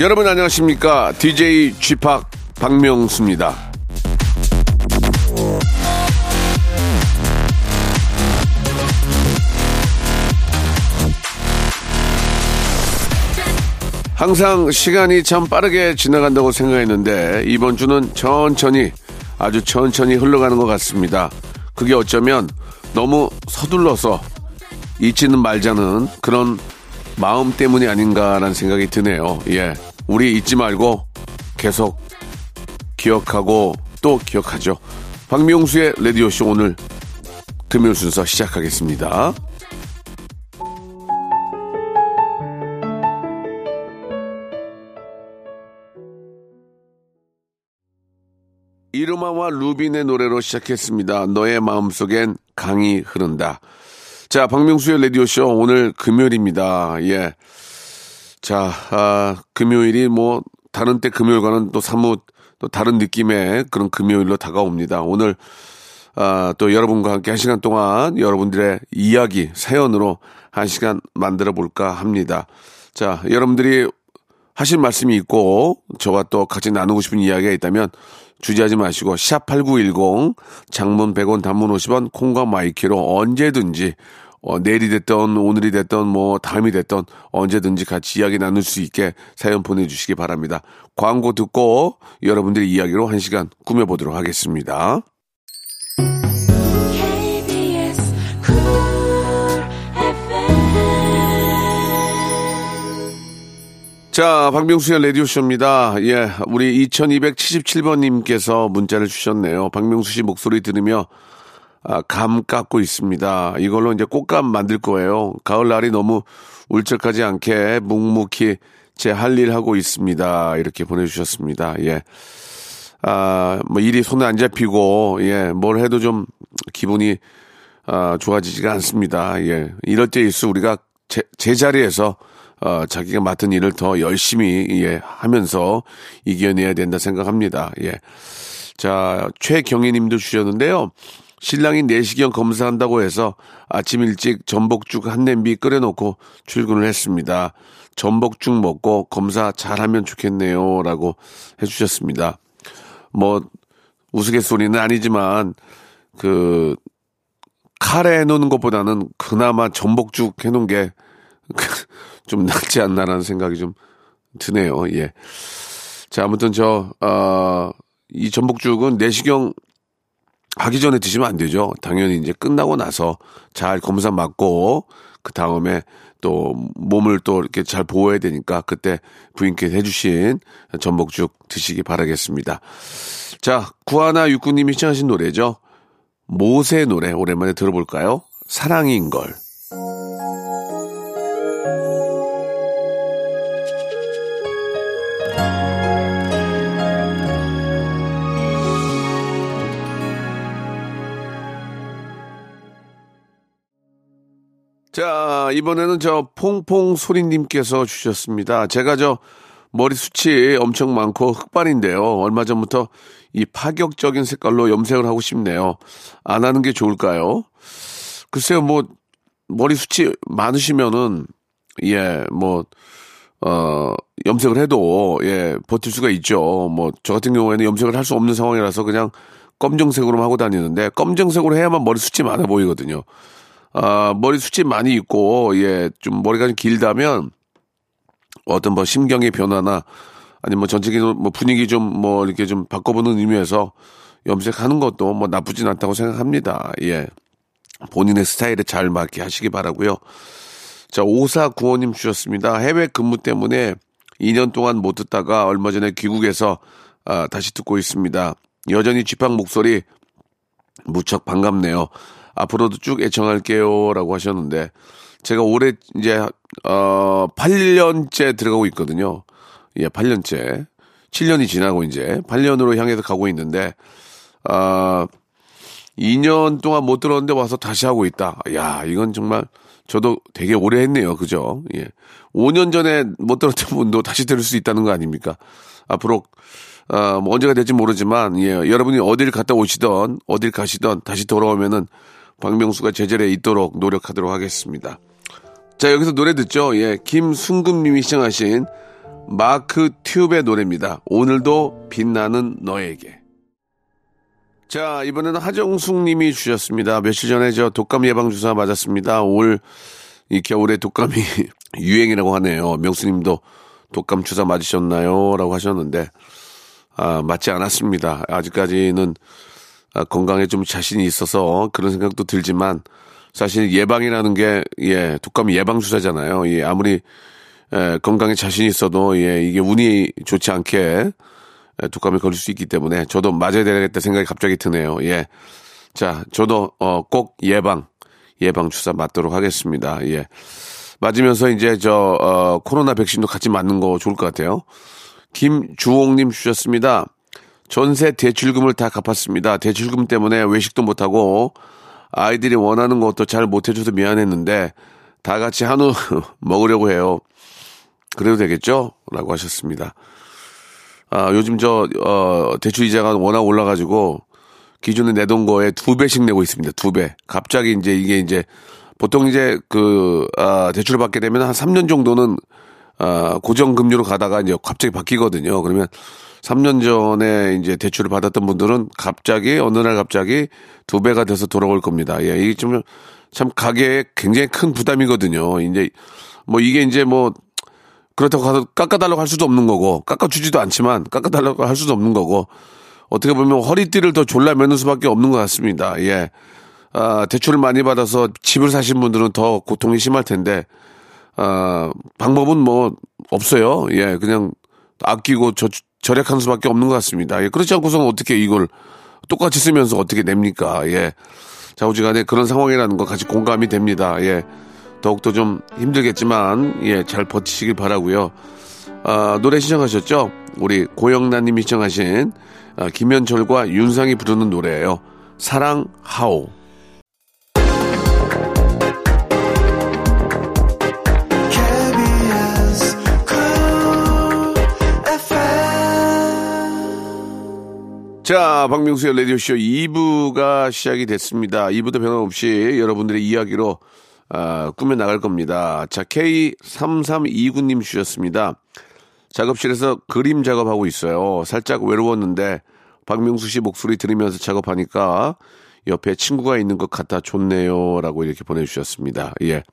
여러분 안녕하십니까? DJ p 박명수입니다. 항상 시간이 참 빠르게 지나간다고 생각했는데 이번 주는 천천히 아주 천천히 흘러가는 것 같습니다. 그게 어쩌면 너무 서둘러서 잊지는 말자는 그런 마음 때문이 아닌가라는 생각이 드네요. 예. 우리 잊지 말고 계속 기억하고 또 기억하죠. 박명수의 라디오쇼 오늘 금요일 순서 시작하겠습니다. 이루마와 루빈의 노래로 시작했습니다. 너의 마음속엔 강이 흐른다. 자, 박명수의 라디오쇼 오늘 금요일입니다. 예. 자, 아, 금요일이 뭐, 다른 때 금요일과는 또 사뭇 또 다른 느낌의 그런 금요일로 다가옵니다. 오늘, 아, 또 여러분과 함께 한 시간 동안 여러분들의 이야기, 사연으로 한 시간 만들어 볼까 합니다. 자, 여러분들이 하실 말씀이 있고 저와 또 같이 나누고 싶은 이야기가 있다면 주저하지 마시고 샵8910 장문 100원 단문 50원 콩과 마이케이로 언제든지 어, 내일이 됐던 오늘이 됐던 뭐 다음이 됐던 언제든지 같이 이야기 나눌 수 있게 사연 보내주시기 바랍니다. 광고 듣고 여러분들의 이야기로 한 시간 꾸며보도록 하겠습니다. 자, 박명수의 라디오쇼입니다. 예, 우리 2277번님께서 문자를 주셨네요. 박명수 씨 목소리 들으며 아, 감 깎고 있습니다. 이걸로 이제 꽃감 만들 거예요. 가을날이 너무 울적하지 않게 묵묵히 제 할 일 하고 있습니다. 이렇게 보내주셨습니다. 예. 아, 뭐 일이 손에 안 잡히고, 예, 뭘 해도 좀 기분이, 아, 좋아지지가 않습니다. 예. 이럴 때일수 우리가 제, 제자리에서 어, 자기가 맡은 일을 더 열심히, 예, 하면서 이겨내야 된다 생각합니다. 예. 자, 최경희 님도 주셨는데요. 신랑이 내시경 검사한다고 해서 아침 일찍 전복죽 한 냄비 끓여놓고 출근을 했습니다. 전복죽 먹고 검사 잘하면 좋겠네요. 라고 해주셨습니다. 뭐, 우스갯소리는 아니지만, 그, 카레 해놓는 것보다는 그나마 전복죽 해놓은 게 좀 낫지 않나라는 생각이 좀 드네요. 예. 자, 아무튼 저, 어, 이 전복죽은 내시경 하기 전에 드시면 안 되죠. 당연히 이제 끝나고 나서 잘 검사 받고 그 다음에 또 몸을 또 이렇게 잘 보호해야 되니까 그때 부인께서 해주신 전복죽 드시기 바라겠습니다. 자, 구하나 육구님이 시청하신 노래죠. 모세 노래 오랜만에 들어볼까요? 사랑인 걸. 이번에는 저 퐁퐁 소리님께서 주셨습니다. 제가 저 머리 숱이 엄청 많고 흑발인데요. 얼마 전부터 이 파격적인 색깔로 염색을 하고 싶네요. 안 하는 게 좋을까요? 글쎄요, 뭐, 머리 숱이 많으시면은, 예, 뭐, 어, 염색을 해도, 예, 버틸 수가 있죠. 뭐, 저 같은 경우에는 염색을 할 수 없는 상황이라서 그냥 검정색으로만 하고 다니는데, 검정색으로 해야만 머리 숱이 많아 보이거든요. 아, 머리 숱이 많이 있고, 예, 좀 머리가 좀 길다면, 어떤 뭐 심경의 변화나, 아니면 뭐 전체적인 뭐 분위기 좀 뭐 이렇게 좀 바꿔보는 의미에서 염색하는 것도 뭐 나쁘진 않다고 생각합니다. 예. 본인의 스타일에 잘 맞게 하시기 바라고요 자, 오사구호님 주셨습니다. 해외 근무 때문에 2년 동안 못 듣다가 얼마 전에 귀국해서 아, 다시 듣고 있습니다. 여전히 쥐팡 목소리 무척 반갑네요. 앞으로도 쭉 애청할게요. 라고 하셨는데, 제가 올해 이제, 어, 8년째 들어가고 있거든요. 예, 8년째. 7년이 지나고 이제 8년으로 향해서 가고 있는데, 아, 2년 동안 못 들었는데 와서 다시 하고 있다. 야, 이건 정말 저도 되게 오래 했네요. 그죠? 예. 5년 전에 못 들었던 분도 다시 들을 수 있다는 거 아닙니까? 앞으로, 어, 뭐 언제가 될지 모르지만, 예, 여러분이 어딜 갔다 오시던, 어딜 가시던 다시 돌아오면은 박명수가 제자리에 있도록 노력하도록 하겠습니다. 자, 여기서 노래 듣죠? 예, 김순금 님이 시청하신 마크 튜브의 노래입니다. 오늘도 빛나는 너에게. 자, 이번에는 하정숙 님이 주셨습니다. 며칠 전에 저 독감 예방주사 맞았습니다. 올 이 겨울에 독감이 유행이라고 하네요. 명수 님도 독감 주사 맞으셨나요? 라고 하셨는데, 아, 맞지 않았습니다. 아직까지는 아, 건강에 좀 자신이 있어서 그런 생각도 들지만, 사실 예방이라는 게, 예, 독감 예방 주사잖아요. 예, 아무리, 예, 건강에 자신이 있어도, 예, 이게 운이 좋지 않게, 예, 독감에 걸릴 수 있기 때문에 저도 맞아야 되겠다 생각이 갑자기 드네요. 예. 자, 저도 어, 꼭 예방 예방 주사 맞도록 하겠습니다. 예. 맞으면서 이제 저 어, 코로나 백신도 같이 맞는 거 좋을 것 같아요. 김주홍님 주셨습니다. 전세 대출금을 다 갚았습니다. 대출금 때문에 외식도 못하고 아이들이 원하는 것도 잘 못해줘서 미안했는데 다 같이 한우 먹으려고 해요. 그래도 되겠죠? 라고 하셨습니다. 아, 요즘 저, 어, 대출 이자가 워낙 올라가지고 기존에 내던 거에 두 배씩 내고 있습니다. 두 배. 갑자기 이제 이게 이제 보통 이제 그, 아, 대출을 받게 되면 한 3년 정도는 아, 고정금리로 가다가 이제 갑자기 바뀌거든요. 그러면 3년 전에 이제 대출을 받았던 분들은 갑자기 어느 날 갑자기 두 배가 돼서 돌아올 겁니다. 예, 이게 좀 참 가게에 굉장히 큰 부담이거든요. 이제 뭐 이게 이제 뭐 그렇다고 가서 깎아달라고 할 수도 없는 거고, 깎아주지도 않지만, 깎아달라고 할 수도 없는 거고, 어떻게 보면 허리띠를 더 졸라매는 수밖에 없는 것 같습니다. 예. 아, 대출을 많이 받아서 집을 사신 분들은 더 고통이 심할 텐데, 아, 방법은 뭐, 없어요. 예, 그냥 아끼고 저, 절약하는 수밖에 없는 것 같습니다. 예, 그렇지 않고서는 어떻게 이걸 똑같이 쓰면서 어떻게 냅니까? 예. 자우지간에 그런 상황이라는 거 같이 공감이 됩니다. 예. 더욱더 좀 힘들겠지만 예 잘 버티시길 바라고요. 아, 노래 시청하셨죠? 우리 고영란님이 시청하신 아, 김현철과 윤상이 부르는 노래예요. 사랑 하오. 자, 박명수의 라디오쇼 2부가 시작이 됐습니다. 2부도 변함없이 여러분들의 이야기로 아, 꾸며 나갈 겁니다. 자, K3329님 주셨습니다. 작업실에서 그림 작업하고 있어요. 살짝 외로웠는데 박명수 씨 목소리 들으면서 작업하니까 옆에 친구가 있는 것 같아 좋네요. 라고 이렇게 보내주셨습니다. 예.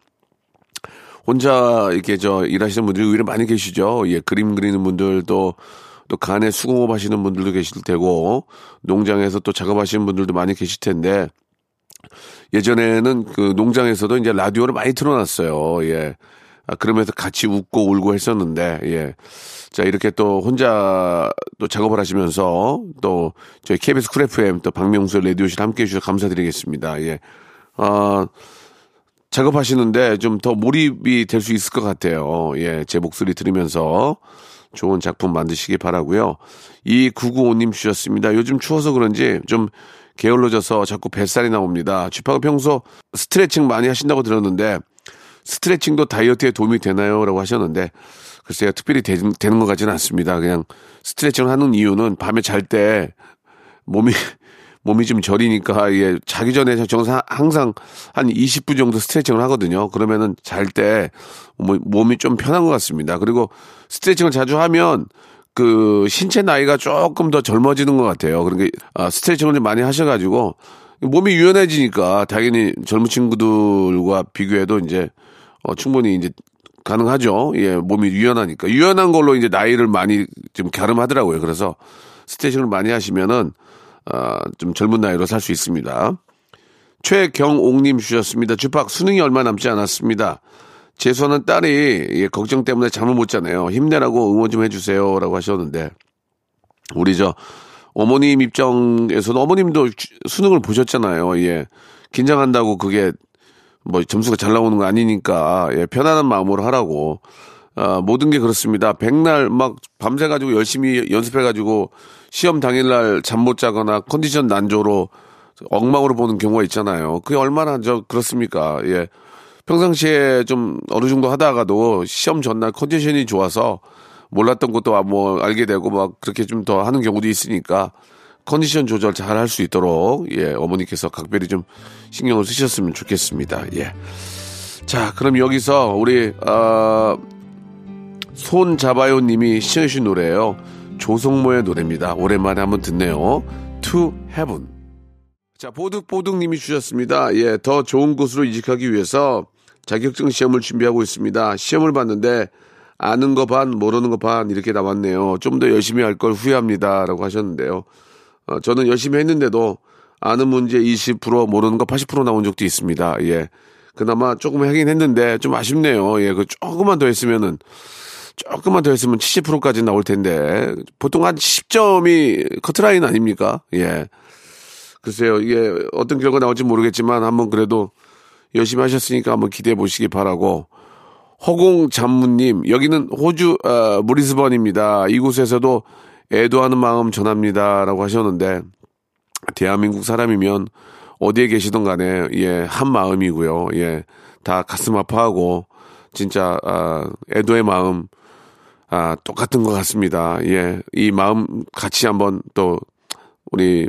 혼자 이렇게 저 일하시는 분들이 의외로 많이 계시죠. 예, 그림 그리는 분들도 또 간에 수공업 하시는 분들도 계실 테고 농장에서 또 작업하시는 분들도 많이 계실 텐데 예전에는 그 농장에서도 이제 라디오를 많이 틀어놨어요. 예. 아, 그러면서 같이 웃고 울고 했었는데, 예. 자, 이렇게 또 혼자 또 작업을 하시면서 또 저희 KBS 쿨 FM 또 박명수 라디오실 함께 해주셔서 감사드리겠습니다. 예. 아, 작업하시는데 좀 더 몰입이 될 수 있을 것 같아요. 예. 제 목소리 들으면서 좋은 작품 만드시기 바라고요 이 995님 주셨습니다. 요즘 추워서 그런지 좀 게을러져서 자꾸 뱃살이 나옵니다. 쥐파가 평소 스트레칭 많이 하신다고 들었는데 스트레칭도 다이어트에 도움이 되나요? 라고 하셨는데 글쎄요 특별히 되, 되는 것 같지는 않습니다. 그냥 스트레칭을 하는 이유는 밤에 잘 때 몸이 몸이 좀 저리니까 예 자기 전에 정상 항상 한 20분 정도 스트레칭을 하거든요. 그러면은 잘 때 몸이 좀 편한 것 같습니다. 그리고 스트레칭을 자주 하면 그 신체 나이가 조금 더 젊어지는 것 같아요. 그러니까 아, 스트레칭을 좀 많이 하셔가지고 몸이 유연해지니까 당연히 젊은 친구들과 비교해도 이제 어, 충분히 이제 가능하죠. 예, 몸이 유연하니까 유연한 걸로 이제 나이를 많이 좀 갸름하더라고요. 그래서 스트레칭을 많이 하시면은 어, 좀 젊은 나이로 살 수 있습니다. 최경옥님 주셨습니다. 주팍 수능이 얼마 남지 않았습니다. 재수하는 딸이 예, 걱정 때문에 잠을 못 자네요. 힘내라고 응원 좀 해주세요라고 하셨는데 우리 저 어머님 입장에서는 어머님도 수능을 보셨잖아요. 예, 긴장한다고 그게 뭐 점수가 잘 나오는 거 아니니까 예, 편안한 마음으로 하라고. 아, 모든 게 그렇습니다. 백날 막 밤새 가지고 열심히 연습해 가지고 시험 당일날 잠 못 자거나 컨디션 난조로 엉망으로 보는 경우가 있잖아요. 그게 얼마나 저 그렇습니까? 예. 평상시에 좀 어느 정도 하다가도 시험 전날 컨디션이 좋아서 몰랐던 것도 뭐 알게 되고 막 그렇게 좀 더 하는 경우도 있으니까 컨디션 조절 잘 할 수 있도록 예 어머니께서 각별히 좀 신경을 쓰셨으면 좋겠습니다. 예. 자 그럼 여기서 우리 어, 손 잡아요 님이 시청해 주신 노래예요. 조성모의 노래입니다. 오랜만에 한번 듣네요. To Heaven. 자, 보득보득 님이 주셨습니다. 예, 더 좋은 곳으로 이직하기 위해서 자격증 시험을 준비하고 있습니다. 시험을 봤는데 아는 거 반, 모르는 거 반 이렇게 나왔네요. 좀 더 열심히 할 걸 후회합니다. 라고 하셨는데요. 어, 저는 열심히 했는데도 아는 문제 20%, 모르는 거 80% 나온 적도 있습니다. 예. 그나마 조금 하긴 했는데 좀 아쉽네요. 예, 그 조금만 더 했으면은 조금만 더 했으면 70%까지 나올 텐데 보통 한 10점이 커트라인 아닙니까? 예. 글쎄요, 이게 어떤 결과 나올지 모르겠지만 한번 그래도 열심히 하셨으니까 한번 기대해 보시기 바라고. 허공 잠무님, 여기는 호주, 어, 브리스번입니다. 이곳에서도 애도하는 마음 전합니다. 라고 하셨는데, 대한민국 사람이면 어디에 계시든 간에, 예, 한 마음이고요. 예, 다 가슴 아파하고, 진짜, 아, 애도의 마음, 아, 똑같은 것 같습니다. 예, 이 마음 같이 한번 또, 우리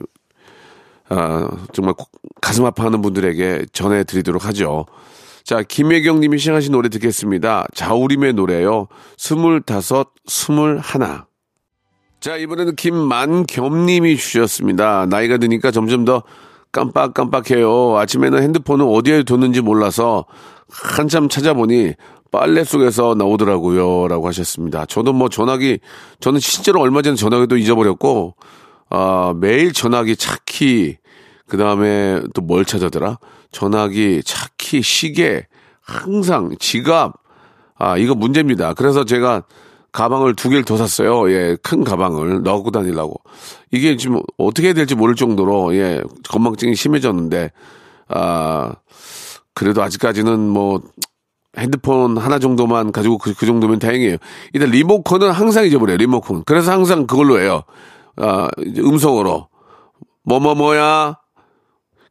아, 정말 꼭 가슴 아파하는 분들에게 전해드리도록 하죠. 자, 김혜경 님이 시작하신 노래 듣겠습니다. 자우림의 노래요. 스물다섯, 스물하나. 자, 이번에는 김만겸 님이 주셨습니다. 나이가 드니까 점점 더 깜빡깜빡해요. 아침에는 핸드폰을 어디에 뒀는지 몰라서 한참 찾아보니 빨래 속에서 나오더라고요. 라고 하셨습니다. 저도 뭐 전화기, 저는 실제로 얼마 전에 전화기도 잊어버렸고, 아, 매일 전화기, 차키, 그 다음에 또 뭘 찾아더라? 전화기, 차키, 시계, 항상 지갑. 아, 이거 문제입니다. 그래서 제가 가방을 두 개를 더 샀어요. 예, 큰 가방을 넣고 다니려고. 이게 지금 어떻게 해야 될지 모를 정도로, 예, 건망증이 심해졌는데, 아, 그래도 아직까지는 뭐, 핸드폰 하나 정도만 가지고 그, 그 정도면 다행이에요. 일단 리모컨은 항상 잊어버려요, 리모컨. 그래서 항상 그걸로 해요. 아, 음성으로. 뭐뭐뭐야.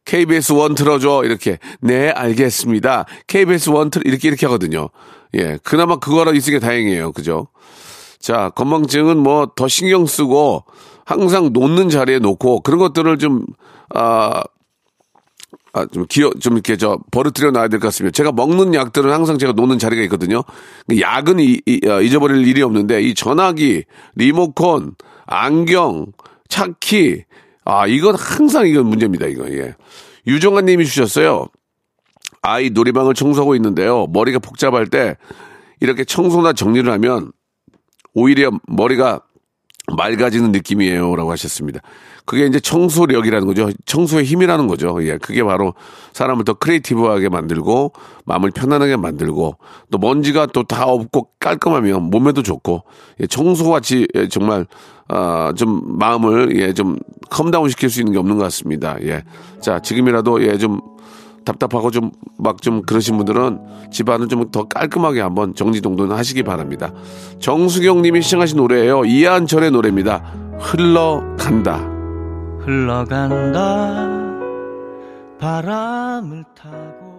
KBS 원 틀어줘. 이렇게. 네, 알겠습니다. KBS 원 틀, 이렇게, 이렇게 하거든요. 예. 그나마 그거라 있으니 다행이에요. 그죠? 자, 건망증은 뭐 더 신경 쓰고 항상 놓는 자리에 놓고 그런 것들을 좀, 아, 아, 좀 기어, 좀 이렇게 저 버릇들여 놔야 될 것 같습니다. 제가 먹는 약들은 항상 제가 놓는 자리가 있거든요. 그 약은 이, 이, 어, 잊어버릴 일이 없는데 이 전화기, 리모컨, 안경, 차키, 아, 이건 항상 이건 문제입니다. 이거, 예. 유정아 님이 주셨어요. 아이 놀이방을 청소하고 있는데요. 머리가 복잡할 때 이렇게 청소나 정리를 하면 오히려 머리가 맑아지는 느낌이에요. 라고 하셨습니다. 그게 이제 청소력이라는 거죠. 청소의 힘이라는 거죠. 예. 그게 바로 사람을 더 creative하게 만들고 마음을 편안하게 만들고 또 먼지가 또 다 없고 깔끔하면 몸에도 좋고 예. 청소같이 예. 정말 아, 좀 마음을 예, 좀 calm down 시킬 수 있는 게 없는 것 같습니다. 예. 자, 지금이라도 예, 좀 답답하고 좀 막 좀 그러신 분들은 집안을 좀 더 깔끔하게 한번 정리정돈 하시기 바랍니다. 정수경 님이 시청하신 노래예요. 이한철의 노래입니다. 흘러간다. 흘러간다 바람을 타고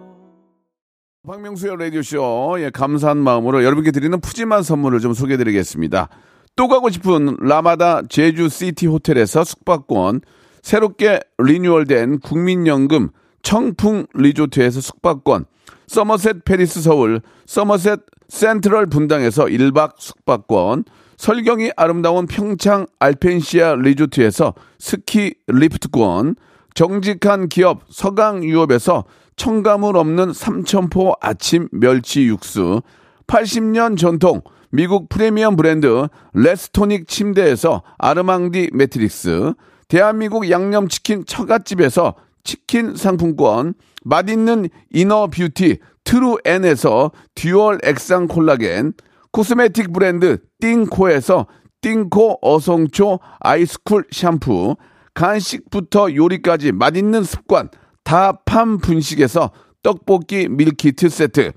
박명수의 라디오쇼, 예, 감사한 마음으로 여러분께 드리는 푸짐한 선물을 좀 소개해 드리겠습니다. 또 가고 싶은 라마다 제주시티 호텔에서 숙박권, 새롭게 리뉴얼된 국민연금 청풍 리조트에서 숙박권, 서머셋 페리스 서울, 서머셋 센트럴 분당에서 1박 숙박권, 설경이 아름다운 평창 알펜시아 리조트에서 스키 리프트권, 정직한 기업 서강유업에서 첨가물 없는 삼천포 아침 멸치 육수, 80년 전통 미국 프리미엄 브랜드 레스토닉 침대에서 아르망디 매트리스, 대한민국 양념치킨 처갓집에서 치킨 상품권, 맛있는 inner beauty 트루엔에서 dual 액상 콜라겐, cosmetic 브랜드 띵코에서 띵코 어성초 아이스쿨 샴푸, 간식부터 요리까지 맛있는 습관 다팜 분식에서 떡볶이 밀키트 세트,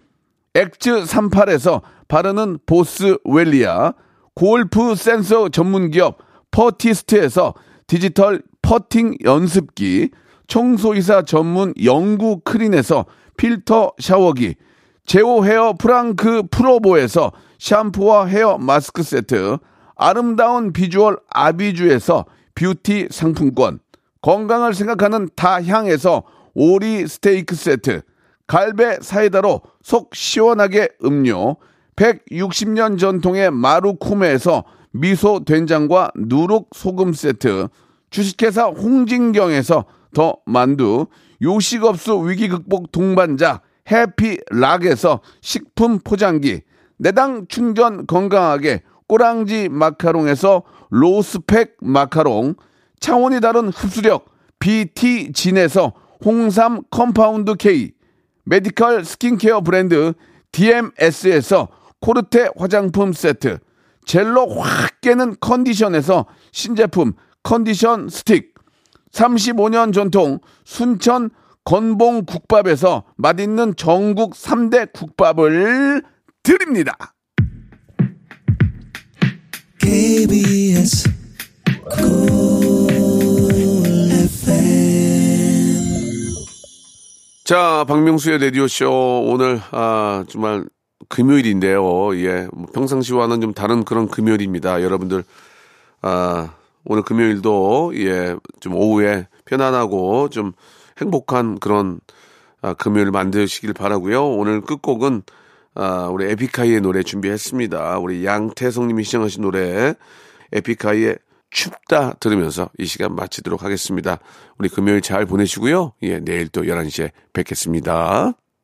엑즈 38에서 바르는 보스웰리아, 골프 센서 전문 기업 퍼티스트에서 디지털 퍼팅 연습기, 청소이사 전문 영구 크린에서 필터 샤워기, 제오 헤어 프랑크 프로보에서 샴푸와 헤어 마스크 세트, 아름다운 비주얼 아비주에서 뷰티 상품권, 건강을 생각하는 다향에서 오리 스테이크 세트, 갈배 사이다로 속 시원하게 음료, 160년 전통의 마루코메에서 미소 된장과 누룩 소금 세트, 주식회사 홍진경에서 더 만두, 요식업소 위기 극복 동반자 해피락에서 식품 포장기, 내당 충전 건강하게 꼬랑지 마카롱에서 로스펙 마카롱, 차원이 다른 흡수력 BT진에서 홍삼 compound K, medical skincare 브랜드 DMS에서 코르테 화장품 세트, 젤로 확 깨는 컨디션에서 신제품 컨디션 스틱, 35년 전통 순천 건봉 국밥에서 맛있는 전국 3대 국밥을 드립니다. KBS 자, 박명수의 라디오쇼. 오늘, 아, 정말 금요일인데요. 예. 뭐 평상시와는 좀 다른 그런 금요일입니다. 여러분들, 아, 오늘 금요일도, 예, 좀 오후에 편안하고 좀 행복한 그런 아, 금요일 만드시길 바라고요 오늘 끝곡은 아, 우리 에픽하이의 노래 준비했습니다. 우리 양태성님이 시청하신 노래 에픽하이의 춥다 들으면서 이 시간 마치도록 하겠습니다. 우리 금요일 잘 보내시고요. 예, 내일 또 11시에 뵙겠습니다.